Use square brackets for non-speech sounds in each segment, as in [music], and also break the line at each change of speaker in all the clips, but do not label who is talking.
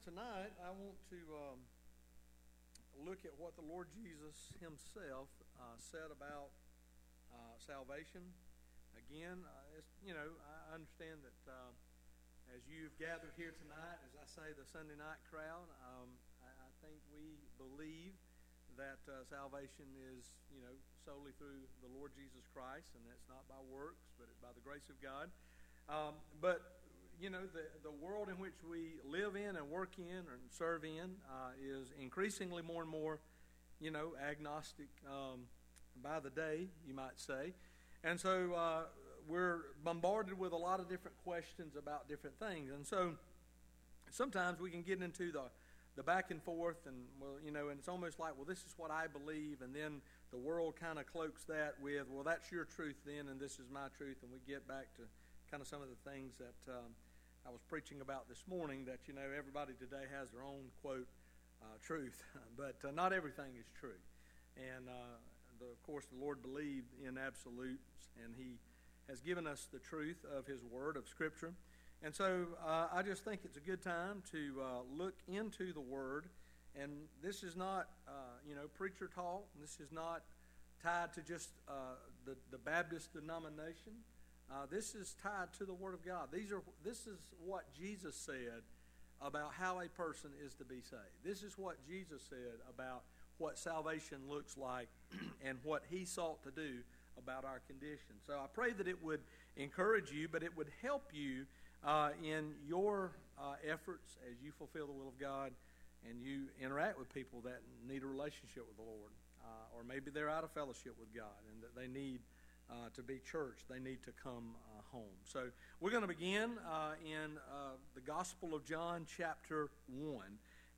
tonight I want to um, look at what the Lord Jesus Himself uh, said about uh, salvation. Again, uh, you know, I understand that uh, as you've gathered here tonight, as I say, the Sunday night crowd, um, I, I, think we believe that uh, salvation is, you know, solely through the Lord Jesus Christ, and that's not by works, but by the grace of God. Um, but you know, the, the world in which we live in and work in and serve in uh, is increasingly more and more, you know, agnostic um, by the day, you might say. And so uh, we're bombarded with a lot of different questions about different things. And so sometimes we can get into the, the back and forth, and, well, you know, and it's almost like, well, this is what I believe, and then the world kind of cloaks that with, well, that's your truth then, and this is my truth, and we get back to kind of some of the things that. Um, I was preaching about this morning that, you know, everybody today has their own, quote, uh, truth, [laughs] but uh, not everything is true. And, uh, the, of course, the Lord believed in absolutes, and He has given us the truth of His Word, of Scripture. And so uh, I just think it's a good time to uh, look into the Word. And this is not, you know, preacher talk. This is not tied to just the, the Baptist denomination. Uh, this is tied to the Word of God. These are, this is what Jesus said about how a person is to be saved. This is what Jesus said about what salvation looks like [clears throat] and what he sought to do about our condition. So I pray that it would encourage you, but it would help you uh, in your uh, efforts as you fulfill the will of God and you interact with people that need a relationship with the Lord, uh, or maybe they're out of fellowship with God and that they need uh, to be church, they need to come uh, home. So we're going to begin uh, in uh, the Gospel of John, chapter 1.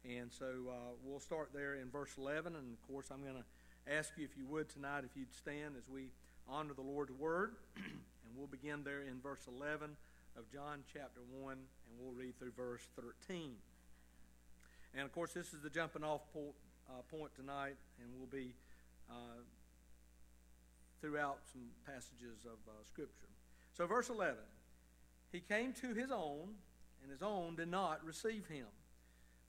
And so uh, we'll start there in verse 11. And of course, I'm going to ask you if you would tonight, if you'd stand as we honor the Lord's word. [clears throat] and we'll begin there in verse 11 of John chapter 1, and we'll read through verse 13. And of course, this is the jumping off point, uh, point tonight, and we'll be throughout some passages of uh, Scripture. So, verse 11 He came to his own, and his own did not receive him.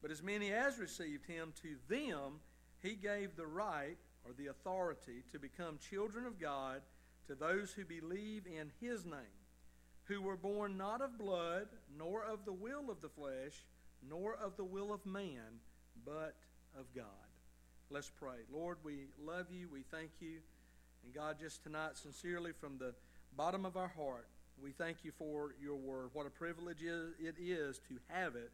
But as many as received him, to them he gave the right or the authority to become children of God to those who believe in his name, who were born not of blood, nor of the will of the flesh, nor of the will of man, but of God. Let's pray. Lord, we love you. We thank you. And God, just tonight, sincerely from the bottom of our heart, we thank you for your word. What a privilege it is to have it,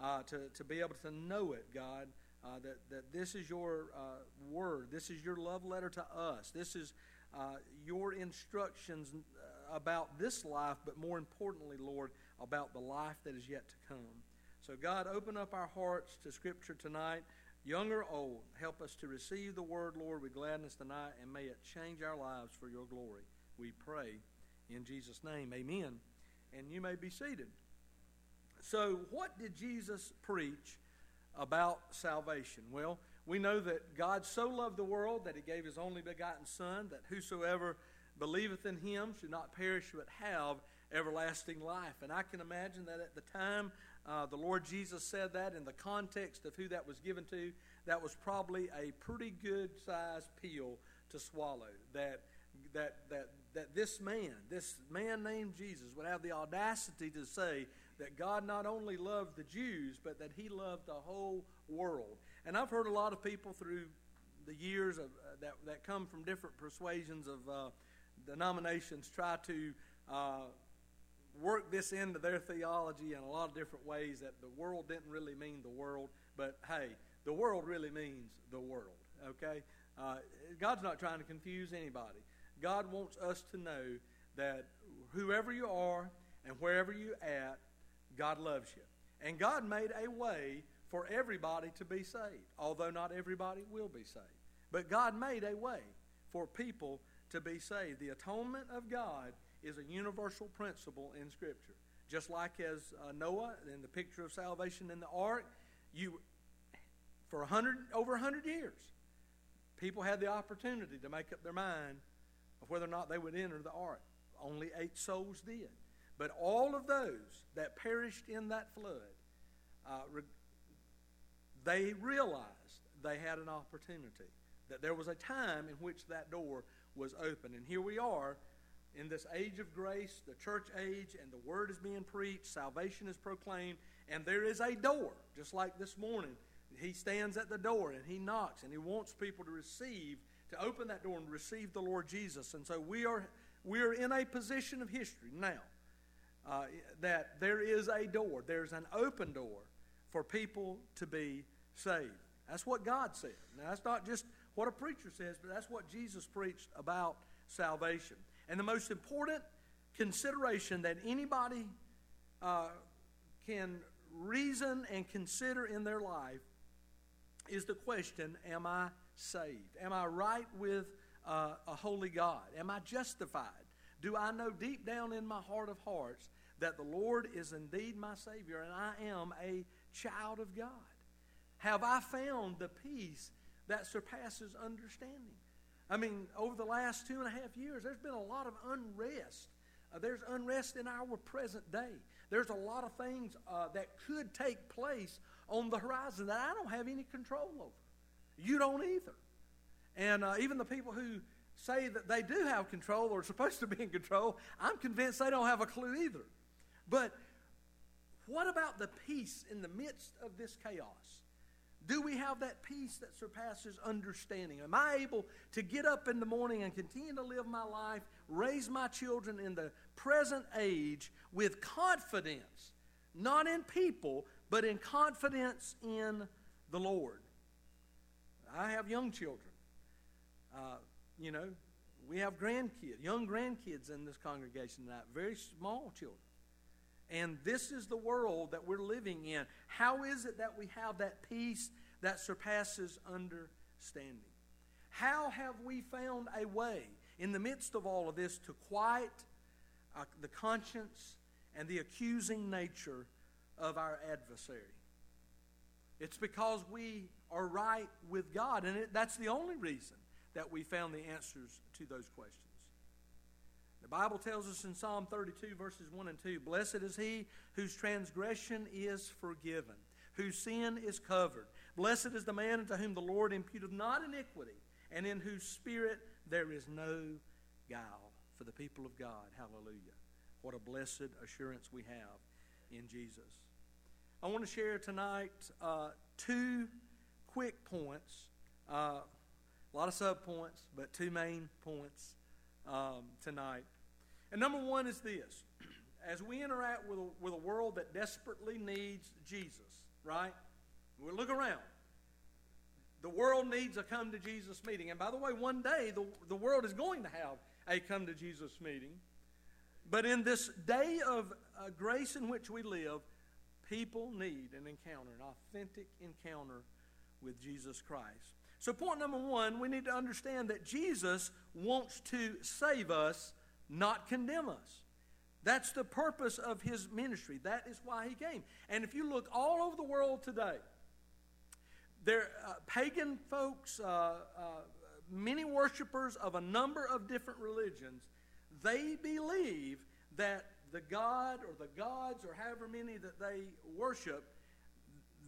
uh, to, to be able to know it, God. Uh, that, that this is your uh, word. This is your love letter to us. This is uh, your instructions uh, about this life, but more importantly, Lord, about the life that is yet to come. So, God, open up our hearts to Scripture tonight young or old, help us to receive the word, Lord, with gladness tonight, and may it change our lives for your glory. We pray in Jesus' name. Amen. And you may be seated. So, what did Jesus preach about salvation? Well, we know that God so loved the world that he gave his only begotten Son, that whosoever believeth in him should not perish but have everlasting life. And I can imagine that at the time uh, the Lord Jesus said that in the context of who that was given to, that was probably a pretty good sized pill to swallow. That, that, that, that this man, this man named Jesus, would have the audacity to say that God not only loved the Jews, but that he loved the whole world. And I've heard a lot of people through the years of, uh, that, that come from different persuasions of uh, denominations try to uh, work this into their theology in a lot of different ways that the world didn't really mean the world, but hey, the world really means the world, okay? Uh, God's not trying to confuse anybody. God wants us to know that whoever you are and wherever you're at, God loves you. And God made a way for everybody to be saved, although not everybody will be saved. But God made a way for people to be saved. The atonement of God is a universal principle in Scripture. Just like as uh, Noah in the picture of salvation in the ark, you for a hundred over a hundred years, people had the opportunity to make up their mind of whether or not they would enter the ark. Only eight souls did. But all of those that perished in that flood, uh, re- they realized they had an opportunity, that there was a time in which that door was open. And here we are in this age of grace, the church age, and the word is being preached, salvation is proclaimed, and there is a door, just like this morning. He stands at the door and he knocks and he wants people to receive, to open that door and receive the Lord Jesus. And so we are, we are in a position of history now uh, that there is a door, there's an open door for people to be saved. That's what God said. Now, that's not just what a preacher says, but that's what Jesus preached about salvation. And the most important consideration that anybody uh, can reason and consider in their life is the question Am I saved? Am I right with uh, a holy God? Am I justified? Do I know deep down in my heart of hearts that the Lord is indeed my Savior and I am a child of God? Have I found the peace that surpasses understanding? I mean, over the last two and a half years, there's been a lot of unrest. Uh, there's unrest in our present day. There's a lot of things uh, that could take place on the horizon that I don't have any control over. You don't either. And uh, even the people who say that they do have control or are supposed to be in control, I'm convinced they don't have a clue either. But what about the peace in the midst of this chaos? Do we have that peace that surpasses understanding? Am I able to get up in the morning and continue to live my life, raise my children in the present age with confidence, not in people, but in confidence in the Lord? I have young children. Uh, you know, we have grandkids, young grandkids in this congregation tonight, very small children. And this is the world that we're living in. How is it that we have that peace that surpasses understanding? How have we found a way in the midst of all of this to quiet uh, the conscience and the accusing nature of our adversary? It's because we are right with God, and it, that's the only reason that we found the answers to those questions. Bible tells us in Psalm 32, verses 1 and 2 Blessed is he whose transgression is forgiven, whose sin is covered. Blessed is the man unto whom the Lord imputeth not iniquity, and in whose spirit there is no guile. For the people of God, hallelujah. What a blessed assurance we have in Jesus. I want to share tonight uh, two quick points. Uh, a lot of sub points, but two main points um, tonight. And number one is this as we interact with a, with a world that desperately needs Jesus, right? We look around. The world needs a come to Jesus meeting. And by the way, one day the, the world is going to have a come to Jesus meeting. But in this day of uh, grace in which we live, people need an encounter, an authentic encounter with Jesus Christ. So, point number one, we need to understand that Jesus wants to save us, not condemn us. That's the purpose of his ministry. That is why he came. And if you look all over the world today, there uh, pagan folks, uh, uh, many worshippers of a number of different religions, they believe that the God or the gods or however many that they worship,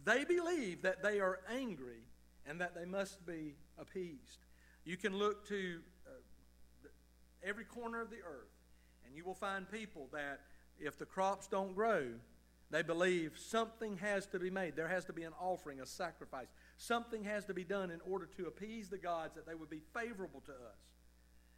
they believe that they are angry and that they must be appeased. You can look to every corner of the earth, and you will find people that if the crops don't grow, they believe something has to be made. There has to be an offering, a sacrifice. Something has to be done in order to appease the gods that they would be favorable to us.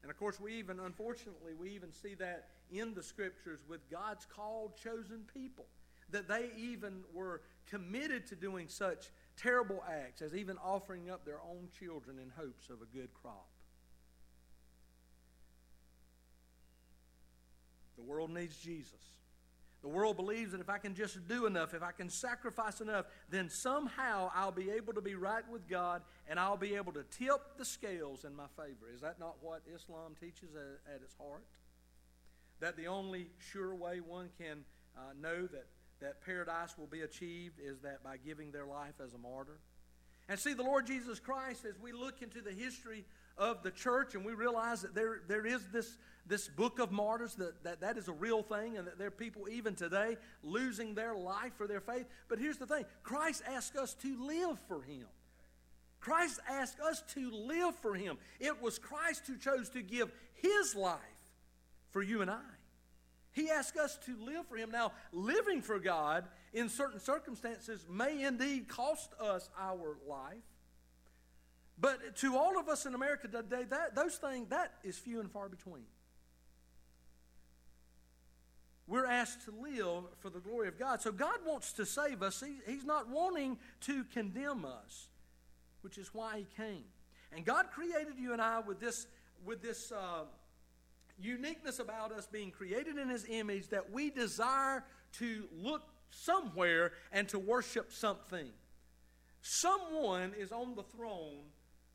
And of course, we even, unfortunately, we even see that in the scriptures with God's called, chosen people, that they even were committed to doing such terrible acts as even offering up their own children in hopes of a good crop. The world needs Jesus. The world believes that if I can just do enough, if I can sacrifice enough, then somehow I'll be able to be right with God and I'll be able to tip the scales in my favor. Is that not what Islam teaches at, its heart? That the only sure way one can uh, know that that paradise will be achieved is that by giving their life as a martyr. And see, the Lord Jesus Christ, as we look into the history of the church, and we realize that there, there is this, this book of martyrs, that, that that is a real thing, and that there are people even today losing their life for their faith. But here's the thing Christ asked us to live for Him. Christ asked us to live for Him. It was Christ who chose to give His life for you and I. He asked us to live for Him. Now, living for God in certain circumstances may indeed cost us our life. But to all of us in America today, that, those things, that is few and far between. We're asked to live for the glory of God. So God wants to save us. He, he's not wanting to condemn us, which is why He came. And God created you and I with this, with this uh, uniqueness about us being created in His image that we desire to look somewhere and to worship something. Someone is on the throne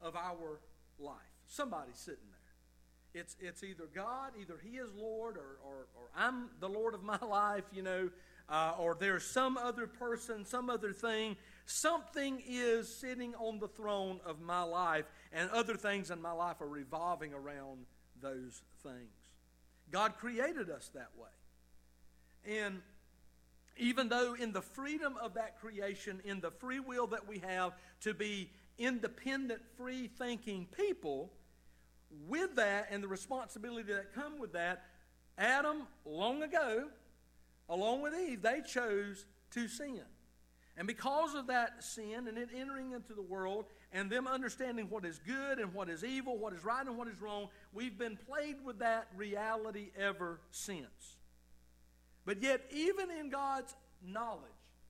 of our life. Somebody's sitting there. It's, it's either God, either He is Lord, or, or, or I'm the Lord of my [laughs] life, you know, uh, or there's some other person, some other thing. Something is sitting on the throne of my life, and other things in my life are revolving around those things. God created us that way. And even though in the freedom of that creation, in the free will that we have to be independent, free thinking people, with that and the responsibility that come with that, Adam, long ago, along with Eve, they chose to sin. And because of that sin and it entering into the world and them understanding what is good and what is evil, what is right and what is wrong, we've been plagued with that reality ever since. But yet, even in God's knowledge,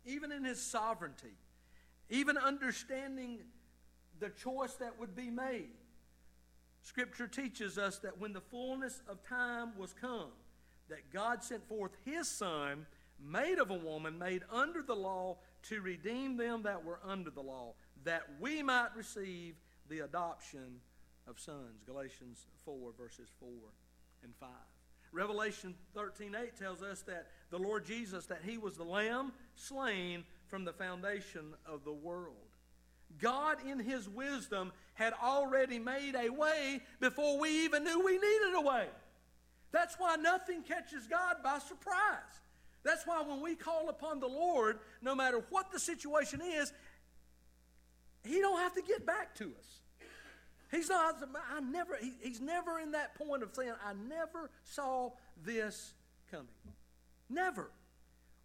even in His sovereignty, even understanding the choice that would be made. Scripture teaches us that when the fullness of time was come, that God sent forth His Son, made of a woman, made under the law, to redeem them that were under the law, that we might receive the adoption of sons. Galatians 4, verses 4 and 5. Revelation 13 8 tells us that the Lord Jesus, that He was the Lamb slain from the foundation of the world. God, in His wisdom, had already made a way before we even knew we needed a way. That's why nothing catches God by surprise. That's why when we call upon the Lord, no matter what the situation is, He don't have to get back to us. He's not, I never, he, he's never in that point of saying, I never saw this coming. Never.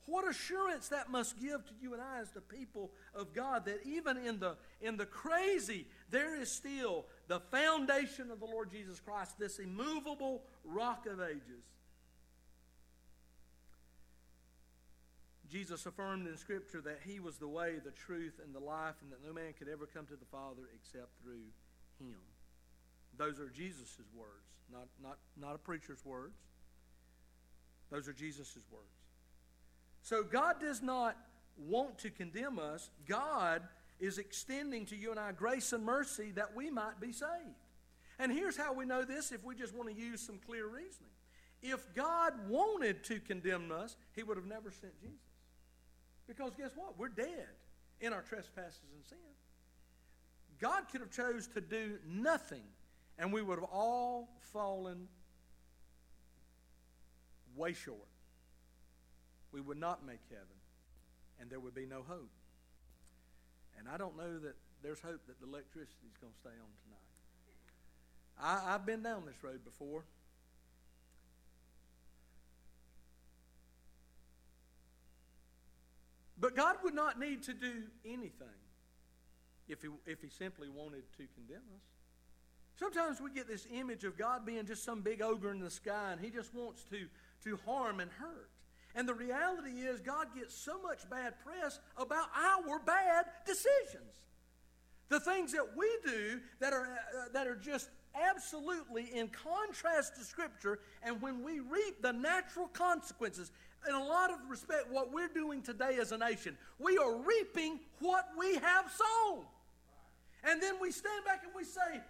What assurance that must give to you and I as the people of God that even in the, in the crazy, there is still the foundation of the Lord Jesus Christ, this immovable rock of ages. Jesus affirmed in Scripture that He was the way, the truth, and the life, and that no man could ever come to the Father except through Him. Those are Jesus' words, not, not, not a preacher's words. Those are Jesus' words. So God does not want to condemn us. God is extending to you and I grace and mercy that we might be saved. And here's how we know this if we just want to use some clear reasoning. If God wanted to condemn us, He would have never sent Jesus. Because guess what? We're dead in our trespasses and sin. God could have chose to do nothing, and we would have all fallen way short we would not make heaven, and there would be no hope. And I don't know that there's hope that the electricity is going to stay on tonight. I, I've been down this road before. But God would not need to do anything if he, if he simply wanted to condemn us. Sometimes we get this image of God being just some big ogre in the sky and he just wants to, to harm and hurt. And the reality is, God gets so much bad press about our bad decisions. The things that we do that are, uh, that are just absolutely in contrast to Scripture, and when we reap the natural consequences, in a lot of respect, what we're doing today as a nation, we are reaping what we have sown. And then we stand back and we say,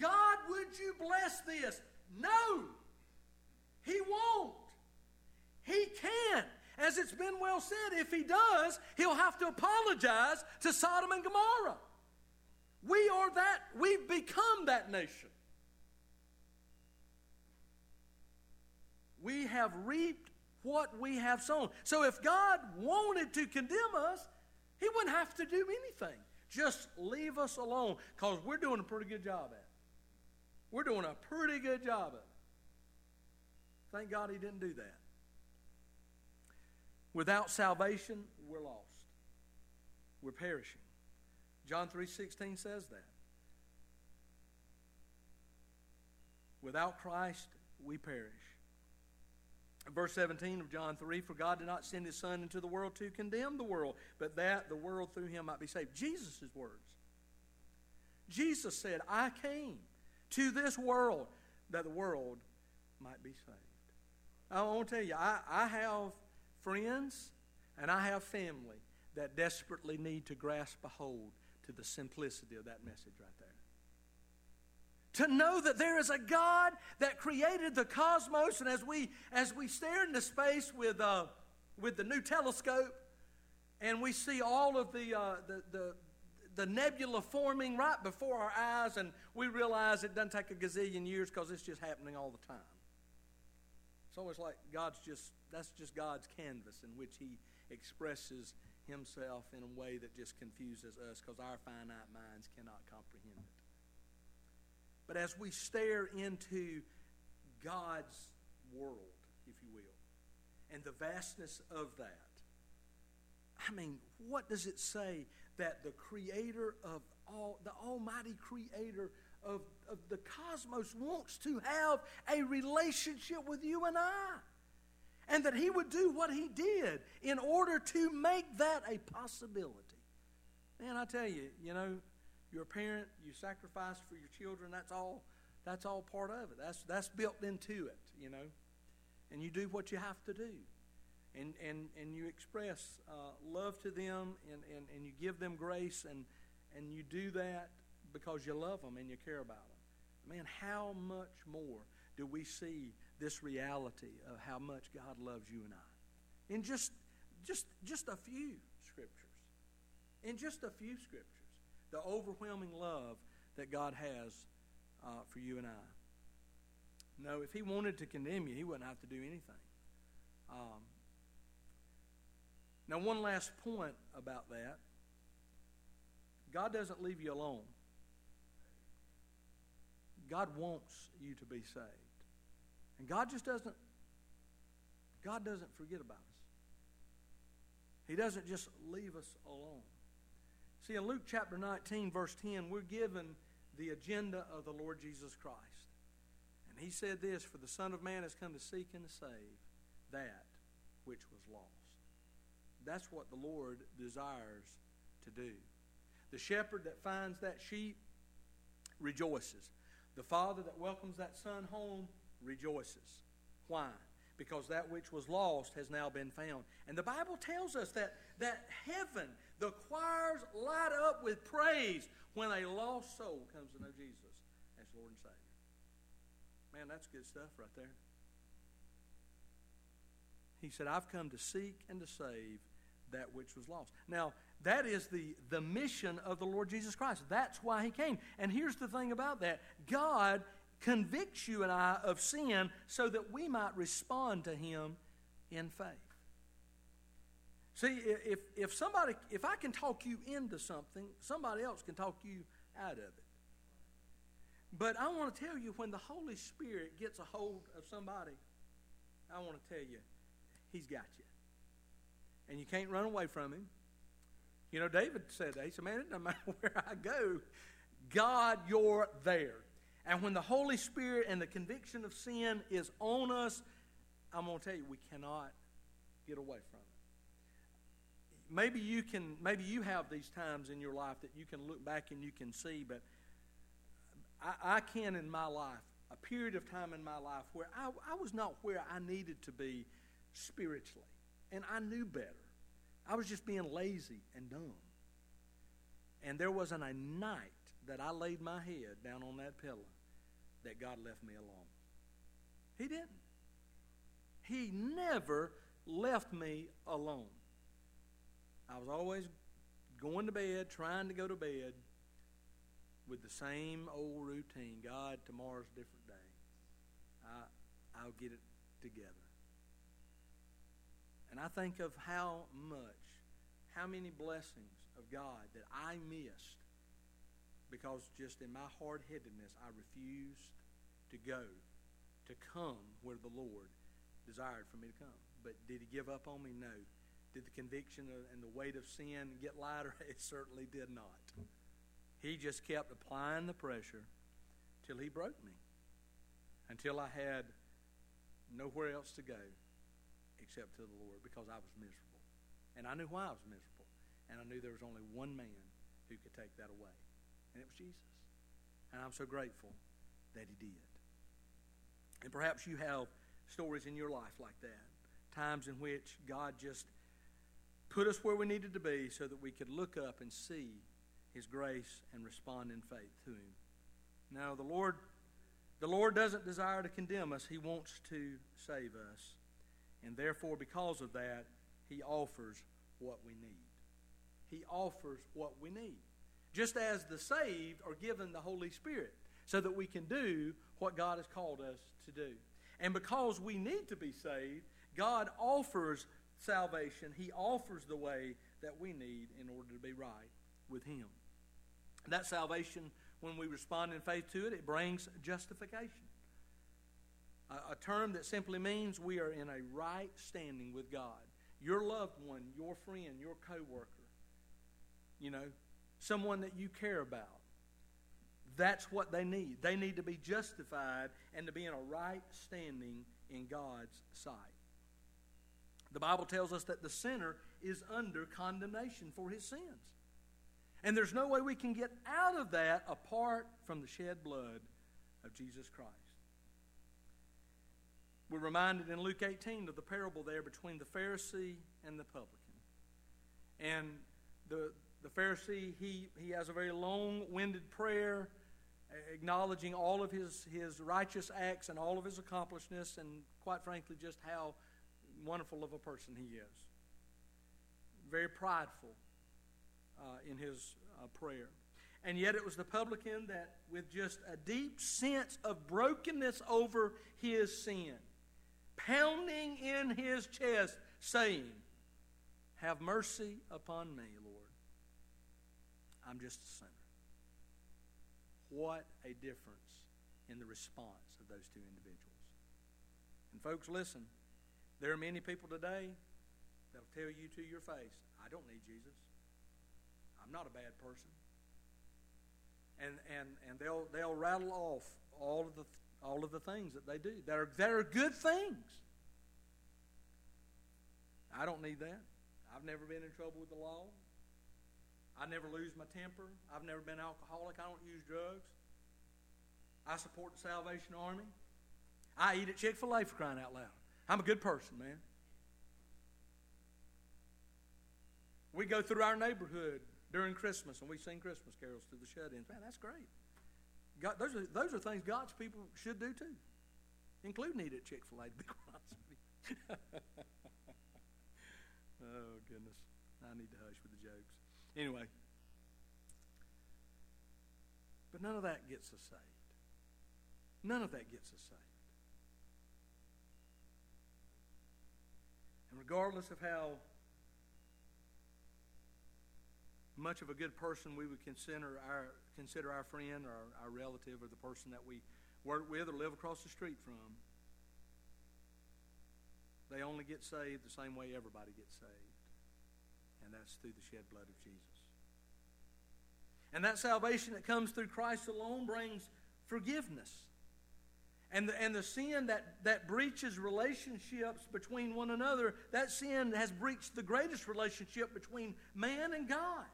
God, would you bless this? No, He won't. He can't. As it's been well said, if he does, he'll have to apologize to Sodom and Gomorrah. We are that, we've become that nation. We have reaped what we have sown. So if God wanted to condemn us, He wouldn't have to do anything. Just leave us alone because we're doing a pretty good job at it. We're doing a pretty good job at it. Thank God He didn't do that. Without salvation, we're lost. We're perishing. John 3:16 says that. Without Christ, we perish. Verse 17 of John 3 For God did not send his Son into the world to condemn the world, but that the world through him might be saved. Jesus' words. Jesus said, I came to this world that the world might be saved. I want to tell you, I, I have friends and I have family that desperately need to grasp a hold to the simplicity of that message right there to know that there is a God that created the cosmos, and as we as we stare into space with uh, with the new telescope, and we see all of the, uh, the the the nebula forming right before our eyes, and we realize it doesn't take a gazillion years because it's just happening all the time. It's almost like God's just that's just God's canvas in which He expresses Himself in a way that just confuses us because our finite minds cannot comprehend it. But as we stare into God's world, if you will, and the vastness of that, I mean, what does it say that the creator of all, the almighty creator of, of the cosmos wants to have a relationship with you and I? And that he would do what he did in order to make that a possibility. Man, I tell you, you know, you're a parent, you sacrifice for your children, that's all that's all part of it. That's that's built into it, you know. And you do what you have to do. And and, and you express uh, love to them and, and, and you give them grace and and you do that because you love them and you care about them. Man, how much more do we see this reality of how much God loves you and I? In just just just a few scriptures. In just a few scriptures the overwhelming love that God has uh, for you and I. No, if He wanted to condemn you, He wouldn't have to do anything. Um, now, one last point about that God doesn't leave you alone. God wants you to be saved. And God just doesn't God doesn't forget about us. He doesn't just leave us alone. See, in Luke chapter 19, verse 10, we're given the agenda of the Lord Jesus Christ. And he said this For the Son of Man has come to seek and to save that which was lost. That's what the Lord desires to do. The shepherd that finds that sheep rejoices. The father that welcomes that son home rejoices. Why? Because that which was lost has now been found. And the Bible tells us that, that heaven, the choirs light up with praise when a lost soul comes to know Jesus as Lord and Savior. Man, that's good stuff right there. He said, I've come to seek and to save that which was lost. Now, that is the, the mission of the Lord Jesus Christ. That's why he came. And here's the thing about that God convicts you and I of sin so that we might respond to him in faith. See, if, if somebody, if I can talk you into something, somebody else can talk you out of it. But I want to tell you, when the Holy Spirit gets a hold of somebody, I want to tell you, He's got you. And you can't run away from Him. You know, David said that. He said, Man, it doesn't [laughs] matter where I go, God, you're there. And when the Holy Spirit and the conviction of sin is on us, I'm going to tell you, we cannot get away from it. Maybe you can maybe you have these times in your life that you can look back and you can see but i, I can in my life a period of time in my life where I, I was not where i needed to be spiritually and i knew better. I was just being lazy and dumb. And there wasn't a night that i laid my head down on that pillow that god left me alone he didn't he never left me alone I was always going to bed, trying to go to bed, with the same old routine. God, tomorrow's a different day. I, I'll get it together. And I think of how much, how many blessings of God that I missed because just in my hard headedness, I refused to go, to come where the Lord desired for me to come. But did He give up on me? No. Did the conviction and the weight of sin get lighter? [laughs] It certainly did not. He just kept applying the pressure till He broke me, until I had nowhere else to go except to the Lord because I was miserable. And I knew why I was miserable. And I knew there was only one man who could take that away and it was Jesus. And I'm so grateful that He did. And perhaps you have stories in your life like that, times in which God just put us where we needed to be so that we could look up and see His grace and respond in faith to Him. Now, the Lord, the Lord doesn't desire to condemn us; He wants to save us, and therefore, because of that, He offers what we need. He offers what we need just as the saved are given the Holy Spirit so that we can do what God has called us to do. And because we need to be saved, God offers salvation. He offers the way that we need in order to be right with Him. That salvation, when we respond in faith to it, it brings justification. A, a term that simply means we are in a right standing with God. Your loved one, your friend, your coworker, you know, someone that you care about. That's what they need. They need to be justified and to be in a right standing in God's sight. The Bible tells us that the sinner is under condemnation for his sins. And there's no way we can get out of that apart from the shed blood of Jesus Christ. We're reminded in Luke 18 of the parable there between the Pharisee and the publican. And the, the Pharisee, he, he has a very long winded prayer acknowledging all of his, his righteous acts and all of his accomplishments, and quite frankly, just how wonderful of a person he is. Very prideful uh, in his uh, prayer. And yet it was the publican that, with just a deep sense of brokenness over his sin, pounding in his chest, saying, Have mercy upon me. I'm just a sinner. What a difference in the response of those two individuals. And, folks, listen, there are many people today that'll tell you to your face, I don't need Jesus. I'm not a bad person. And, and, and they'll, they'll rattle off all of, the, all of the things that they do that are, that are good things. I don't need that. I've never been in trouble with the law. I never lose my temper. I've never been alcoholic. I don't use drugs. I support the Salvation Army. I eat at Chick fil A for crying out loud. I'm a good person, man. We go through our neighborhood during Christmas and we sing Christmas carols to the shut ins. Man, that's great. God, those, are, those are things God's people should do too, including eat at Chick fil A, to be [laughs] honest with you. [laughs] oh, goodness. I need to hush. Anyway. But none of that gets us saved. None of that gets us saved. And regardless of how much of a good person we would consider our consider our friend or our, our relative or the person that we work with or live across the street from, they only get saved the same way everybody gets saved and that's through the shed blood of Jesus. And that salvation that comes through Christ alone brings forgiveness. And the, and the sin that, that breaches relationships between one another, that sin has breached the greatest relationship between man and God.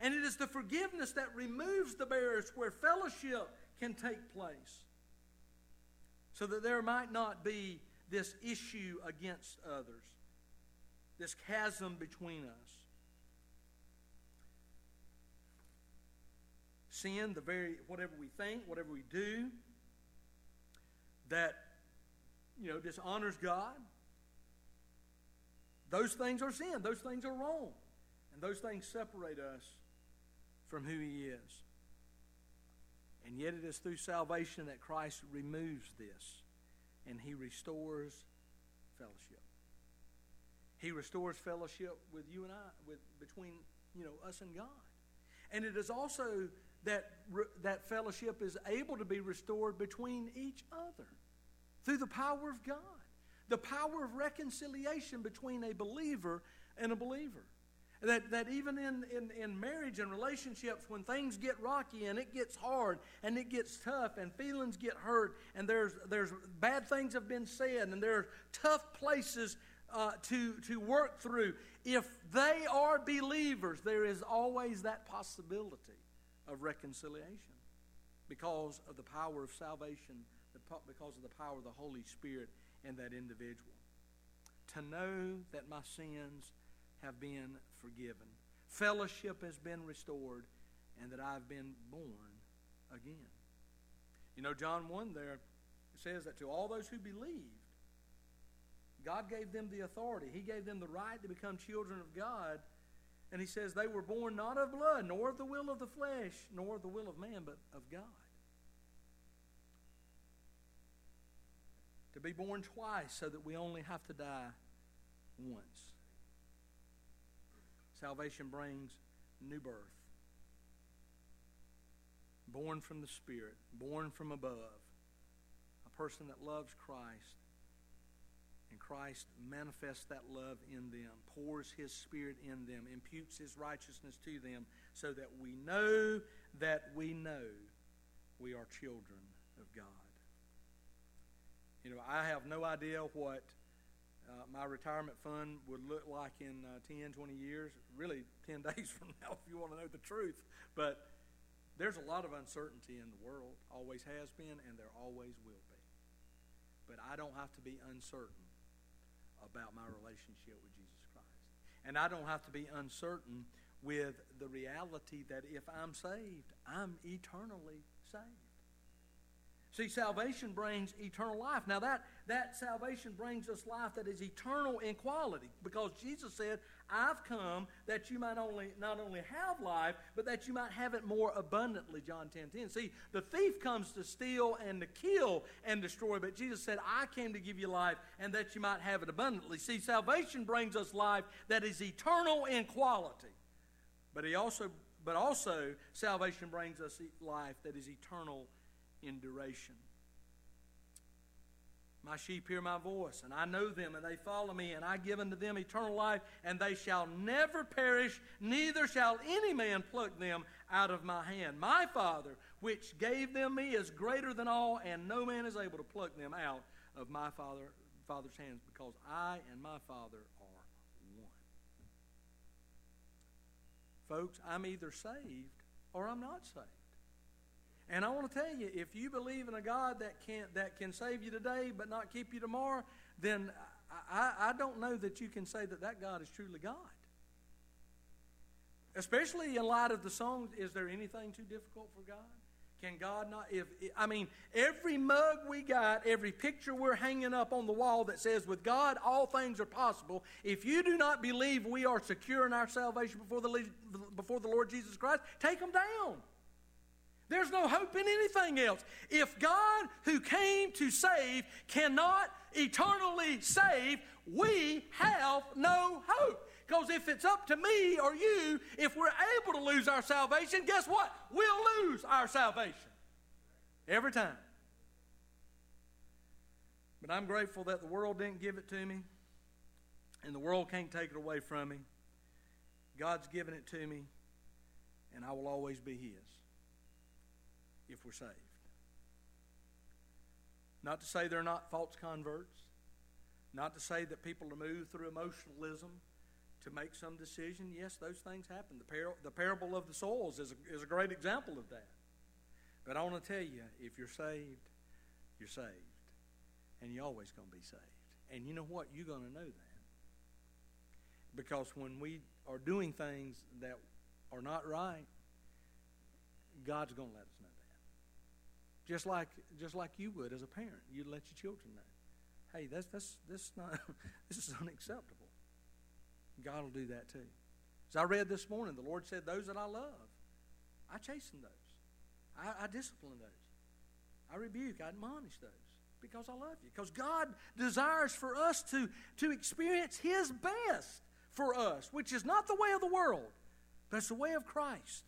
And it is the forgiveness that removes the barriers where fellowship can take place. So that there might not be this issue against others this chasm between us. Sin, the very whatever we think, whatever we do, that you know dishonors God. Those things are sin. Those things are wrong. And those things separate us from who He is. And yet it is through salvation that Christ removes this and he restores fellowship. He restores fellowship with you and I, with between you know us and God. And it is also that that fellowship is able to be restored between each other through the power of God. The power of reconciliation between a believer and a believer. That, that even in, in, in marriage and relationships, when things get rocky and it gets hard and it gets tough and feelings get hurt and there's, there's bad things have been said and there are tough places uh, to, to work through, if they are believers, there is always that possibility of reconciliation because of the power of salvation, because of the power of the Holy Spirit in that individual. To know that my sins have been forgiven. Fellowship has been restored, and that I've been born again. You know, John 1 there says that to all those who believed, God gave them the authority. He gave them the right to become children of God. And he says they were born not of blood, nor of the will of the flesh, nor of the will of man, but of God. To be born twice so that we only have to die once. Salvation brings new birth. Born from the Spirit, born from above. A person that loves Christ. And Christ manifests that love in them, pours His Spirit in them, imputes His righteousness to them, so that we know that we know we are children of God. You know, I have no idea what uh, my retirement fund would look like in uh, 10, 20 years, really 10 [laughs] days from now, if you want to know the truth. But there's a lot of uncertainty in the world, always has been, and there always will be. But I don't have to be uncertain about my relationship with Jesus Christ. And I don't have to be uncertain with the reality that if I'm saved, I'm eternally saved. See, salvation brings eternal life. Now, that, that salvation brings us life that is eternal in quality because Jesus said, I've come that you might only, not only have life, but that you might have it more abundantly, John 10 10. See, the thief comes to steal and to kill and destroy, but Jesus said, I came to give you life and that you might have it abundantly. See, salvation brings us life that is eternal in quality. But he also, but also salvation brings us life that is eternal in duration. My sheep hear my voice, and I know them, and they follow me, and I give unto them eternal life, and they shall never perish, neither shall any man pluck them out of my hand. My Father, which gave them me, is greater than all, and no man is able to pluck them out of my Father, Father's hands, because I and my Father are one. Folks, I'm either saved or I'm not saved. And I want to tell you, if you believe in a God that can that can save you today but not keep you tomorrow, then I, I don't know that you can say that that God is truly God. Especially in light of the song, is there anything too difficult for God? Can God not? If I mean, every mug we got, every picture we're hanging up on the wall that says, "With God, all things are possible." If you do not believe we are secure in our salvation before the before the Lord Jesus Christ, take them down. There's no hope in anything else. If God, who came to save, cannot eternally save, we have no hope. Because if it's up to me or you, if we're able to lose our salvation, guess what? We'll lose our salvation. Every time. But I'm grateful that the world didn't give it to me, and the world can't take it away from me. God's given it to me, and I will always be His if we're saved. Not to say they're not false converts, not to say that people are moved through emotionalism to make some decision. Yes, those things happen. The, par- the parable of the soils is a, is a great example of that. But I want to tell you if you're saved, you're saved. And you're always going to be saved. And you know what? You're going to know that. Because when we are doing things that are not right, God's going to let us know. Just like, just like you would as a parent. You'd let your children know. Hey, that's, that's, that's not, [laughs] this is unacceptable. God will do that too. As I read this morning, the Lord said, Those that I love, I chasten those. I, I discipline those. I rebuke, I admonish those because I love you. Because God desires for us to, to experience His best for us, which is not the way of the world, but it's the way of Christ.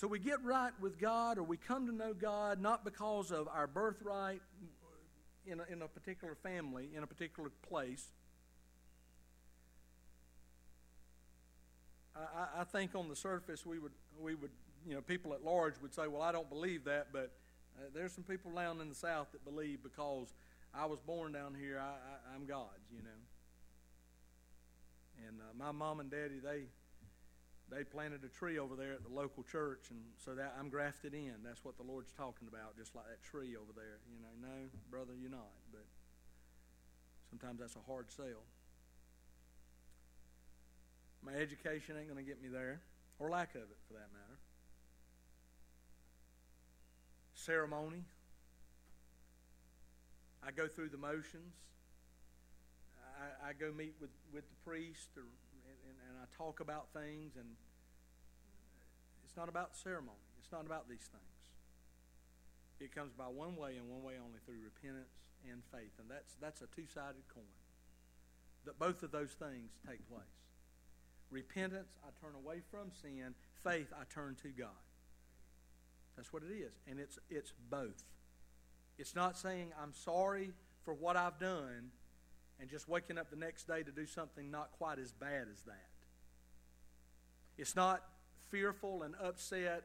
So we get right with God or we come to know God not because of our birthright in a, in a particular family, in a particular place. I, I think on the surface we would, we would, you know, people at large would say, well, I don't believe that, but uh, there's some people down in the South that believe because I was born down here, I, I, I'm God's, you know. And uh, my mom and daddy, they they planted a tree over there at the local church, and so that I'm grafted in. That's what the Lord's talking about, just like that tree over there. You know, no, brother, you're not. But sometimes that's a hard sell. My education ain't going to get me there, or lack of it, for that matter. Ceremony. I go through the motions. I, I go meet with, with the priest or and I talk about things, and it's not about ceremony. It's not about these things. It comes by one way and one way only through repentance and faith, and that's that's a two-sided coin. That both of those things take place. Repentance, I turn away from sin. Faith, I turn to God. That's what it is, and it's it's both. It's not saying I'm sorry for what I've done and just waking up the next day to do something not quite as bad as that. It's not fearful and upset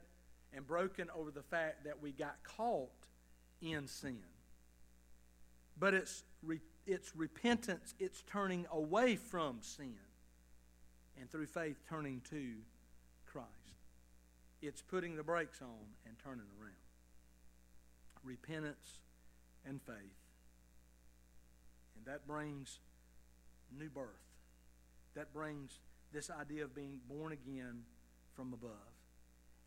and broken over the fact that we got caught in sin. But it's, re- it's repentance, it's turning away from sin, and through faith, turning to Christ. It's putting the brakes on and turning around. Repentance and faith. And that brings new birth. That brings this idea of being born again from above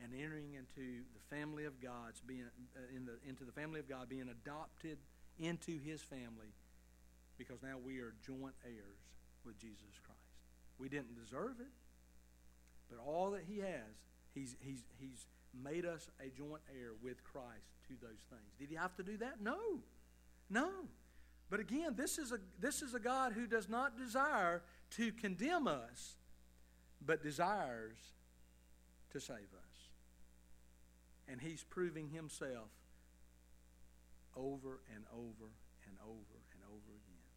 and entering into the family of God's being uh, in the into the family of God being adopted into his family because now we are joint heirs with Jesus Christ. We didn't deserve it, but all that he has, he's he's he's made us a joint heir with Christ to those things. Did he have to do that? No. No. But again, this is a this is a God who does not desire to condemn us, but desires to save us. And he's proving himself over and over and over and over again.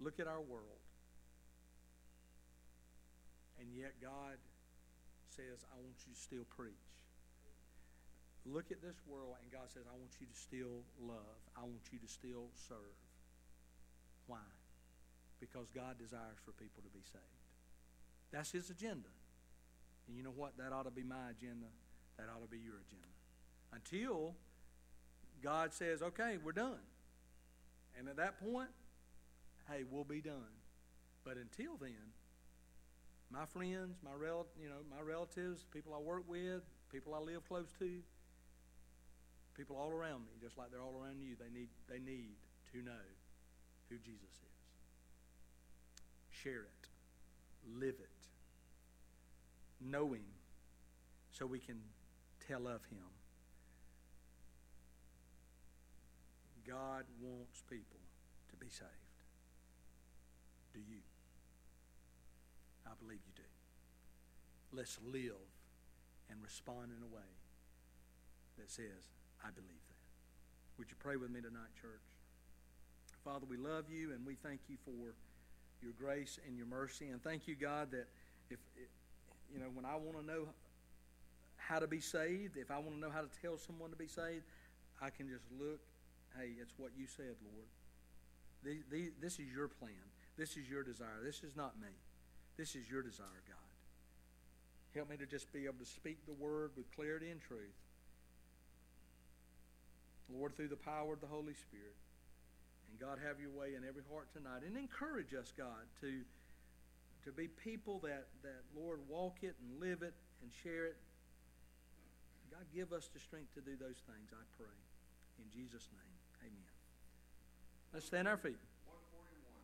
Look at our world. And yet God says, I want you to still preach. Look at this world, and God says, I want you to still love. I want you to still serve. Why? Because God desires for people to be saved. That's His agenda. And you know what? That ought to be my agenda. That ought to be your agenda. Until God says, okay, we're done. And at that point, hey, we'll be done. But until then, my friends, my rel- you know, my relatives, people I work with, people I live close to, people all around me, just like they're all around you, they need, they need to know who Jesus is. Share it. Live it knowing so we can tell of him. God wants people to be saved. Do you? I believe you do. Let's live and respond in a way that says, I believe that. Would you pray with me tonight, church? Father, we love you and we thank you for your grace and your mercy. And thank you, God, that if you know, when I want to know how to be saved, if I want to know how to tell someone to be saved, I can just look, hey, it's what you said, Lord. This is your plan. This is your desire. This is not me. This is your desire, God. Help me to just be able to speak the word with clarity and truth. Lord, through the power of the Holy Spirit. And God, have your way in every heart tonight. And encourage us, God, to to be people that, that, Lord, walk it and live it and share it. God, give us the strength to do those things, I pray. In Jesus' name, amen. Let's stand our feet.